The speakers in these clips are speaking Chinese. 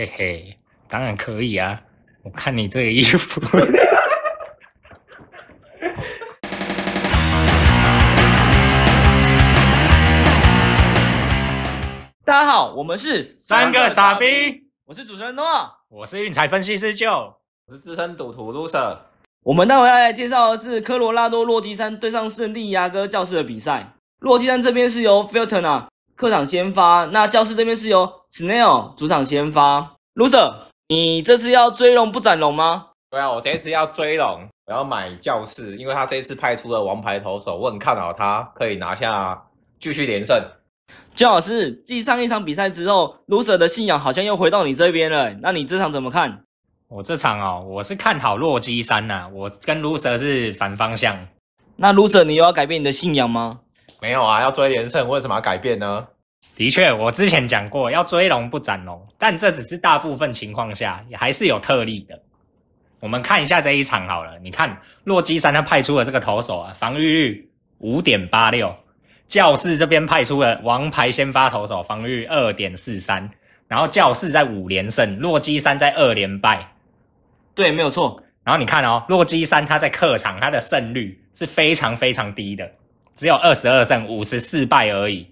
嘿嘿，当然可以啊！我看你这个衣服。大家好，我们是三个傻逼，我是主持人诺。我是运财分析师 Joe，我是资深赌徒 Loser。我们待会要来介绍的是科罗拉多洛基山对上圣地亚哥教室的比赛。洛基山这边是由 Filton 啊客场先发，那教室这边是由 Snail 主场先发。Loser，你这次要追龙不斩龙吗？对啊，我这次要追龙，我要买教室，因为他这次派出了王牌投手，我很看好他可以拿下继续连胜。焦老师，继上一场比赛之后，Loser 的信仰好像又回到你这边了。那你这场怎么看？我这场哦，我是看好洛基山呐，我跟 Loser 是反方向。那 Loser，你又要改变你的信仰吗？没有啊，要追连胜，为什么要改变呢？的确，我之前讲过要追龙不斩龙，但这只是大部分情况下，也还是有特例的。我们看一下这一场好了，你看洛基山他派出了这个投手啊，防御率五点八六。教室这边派出了王牌先发投手，防御二点四三，然后教室在五连胜，洛基山在二连败。对，没有错。然后你看哦，洛基山他在客场他的胜率是非常非常低的，只有二十二胜五十四败而已。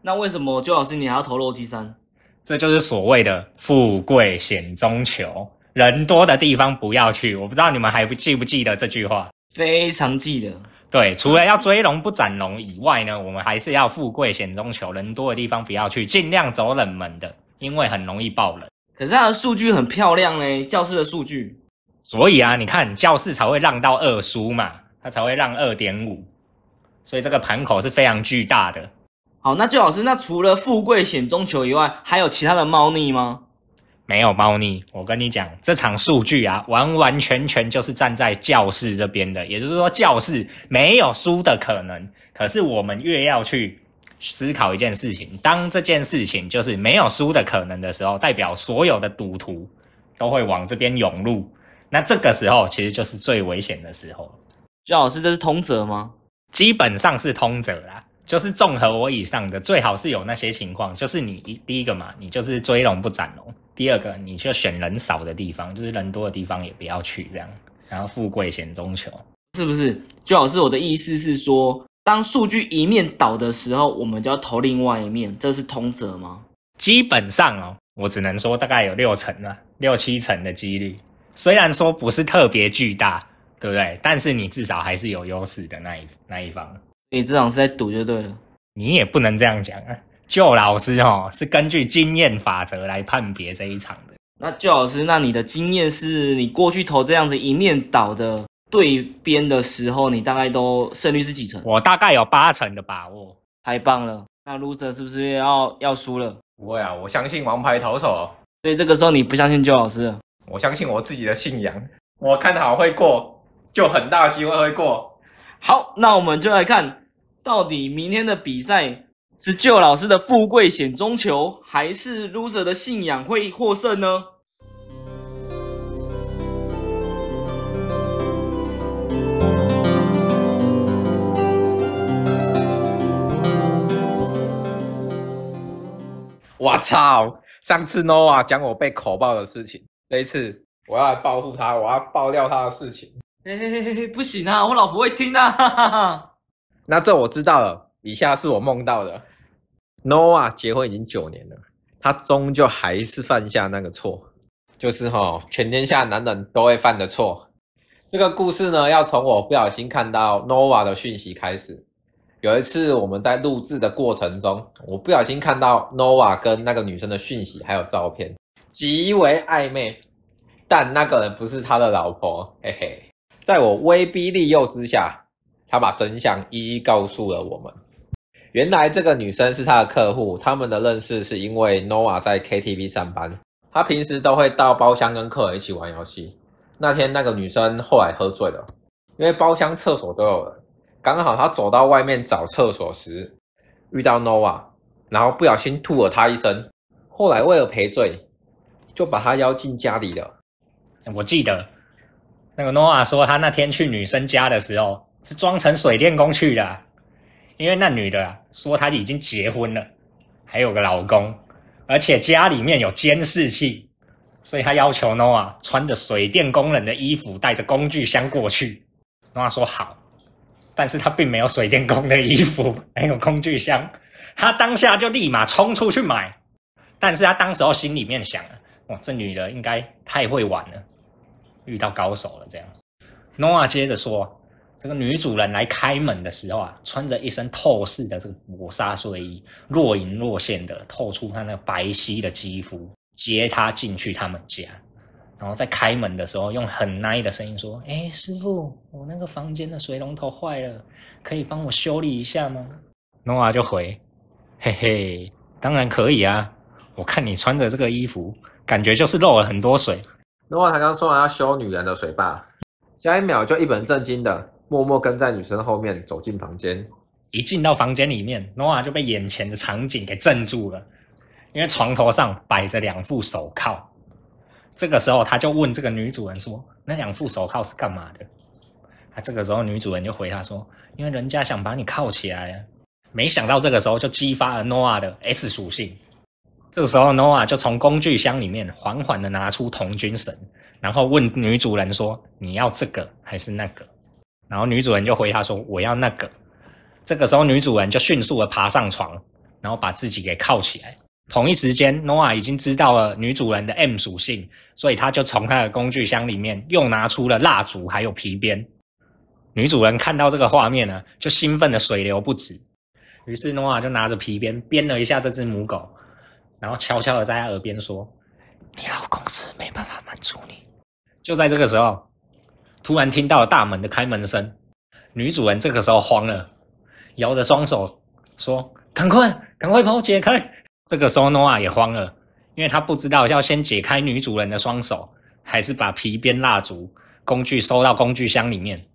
那为什么周老师你还要投洛基山？这就是所谓的富贵险中求，人多的地方不要去。我不知道你们还不记不记得这句话？非常记得。对，除了要追龙不斩龙以外呢，我们还是要富贵险中求，人多的地方不要去，尽量走冷门的，因为很容易爆冷。可是它的数据很漂亮嘞，教室的数据。所以啊，你看教室才会让到二输嘛，它才会让二点五，所以这个盘口是非常巨大的。好，那周老师，那除了富贵险中求以外，还有其他的猫腻吗？没有猫腻，我跟你讲，这场数据啊，完完全全就是站在教室这边的，也就是说，教室没有输的可能。可是我们越要去思考一件事情，当这件事情就是没有输的可能的时候，代表所有的赌徒都会往这边涌入。那这个时候其实就是最危险的时候。周老师，这是通则吗？基本上是通则啦。就是综合我以上的，最好是有那些情况，就是你一第一个嘛，你就是追龙不斩龙；第二个，你就选人少的地方，就是人多的地方也不要去这样。然后富贵险中求，是不是？最好是我的意思是说，当数据一面倒的时候，我们就要投另外一面，这是通则吗？基本上哦，我只能说大概有六成啊，六七成的几率，虽然说不是特别巨大，对不对？但是你至少还是有优势的那一那一方。你这场是在赌就对了，你也不能这样讲啊。旧老师哦，是根据经验法则来判别这一场的。那旧老师，那你的经验是你过去投这样子一面倒的对边的时候，你大概都胜率是几成？我大概有八成的把握。太棒了，那 loser 是不是要要输了？不会啊，我相信王牌投手。所以这个时候你不相信旧老师了？我相信我自己的信仰，我看好会过，就很大机会会过。好，那我们就来看，到底明天的比赛是旧老师的富贵险中求，还是 loser 的信仰会获胜呢？我操！上次 Nova 讲我被口爆的事情，这一次我要来报复他，我要爆料他的事情。嘿嘿嘿嘿，不行啊，我老婆会听啊。那这我知道了，以下是我梦到的。Noah 结婚已经九年了，他终究还是犯下那个错，就是哈，全天下男人都会犯的错。这个故事呢，要从我不小心看到 Nova 的讯息开始。有一次我们在录制的过程中，我不小心看到 Nova 跟那个女生的讯息还有照片，极为暧昧，但那个人不是他的老婆，嘿嘿。在我威逼利诱之下，他把真相一一告诉了我们。原来这个女生是他的客户，他们的认识是因为 Nova 在 KTV 上班，他平时都会到包厢跟客人一起玩游戏。那天那个女生后来喝醉了，因为包厢厕所都有人，刚好她走到外面找厕所时遇到 Nova，然后不小心吐了他一身。后来为了赔罪，就把他邀进家里了。我记得。那个诺瓦说，他那天去女生家的时候是装成水电工去的，因为那女的说她已经结婚了，还有个老公，而且家里面有监视器，所以他要求 Noah 穿着水电工人的衣服，带着工具箱过去。Noah 说好，但是他并没有水电工的衣服，没有工具箱，他当下就立马冲出去买。但是他当时候心里面想哇，这女的应该太会玩了，遇到高手了。这样，Noah 接着说。这个女主人来开门的时候啊，穿着一身透视的这个抹纱睡衣，若隐若现的透出她那白皙的肌肤，接她进去他们家，然后在开门的时候用很 nice 的声音说：“哎，师傅，我那个房间的水龙头坏了，可以帮我修理一下吗？”诺瓦就回：“嘿嘿，当然可以啊，我看你穿着这个衣服，感觉就是漏了很多水。”诺瓦才刚说完要修女人的水坝，下一秒就一本正经的。默默跟在女生后面走进房间，一进到房间里面，诺瓦就被眼前的场景给镇住了。因为床头上摆着两副手铐，这个时候他就问这个女主人说：“那两副手铐是干嘛的？”啊，这个时候女主人就回他说：“因为人家想把你铐起来啊。”没想到这个时候就激发了诺瓦的 S 属性。这个时候诺瓦就从工具箱里面缓缓的拿出童军绳，然后问女主人说：“你要这个还是那个？”然后女主人就回答说：“我要那个。”这个时候，女主人就迅速的爬上床，然后把自己给铐起来。同一时间，诺瓦已经知道了女主人的 M 属性，所以他就从他的工具箱里面又拿出了蜡烛还有皮鞭。女主人看到这个画面呢，就兴奋的水流不止。于是诺瓦就拿着皮鞭鞭了一下这只母狗，然后悄悄的在他耳边说：“你老公是没办法满足你。”就在这个时候。突然听到了大门的开门声，女主人这个时候慌了，摇着双手说：“赶快，赶快把我解开！”这个时候诺亚也慌了，因为他不知道要先解开女主人的双手，还是把皮鞭、蜡烛、工具收到工具箱里面。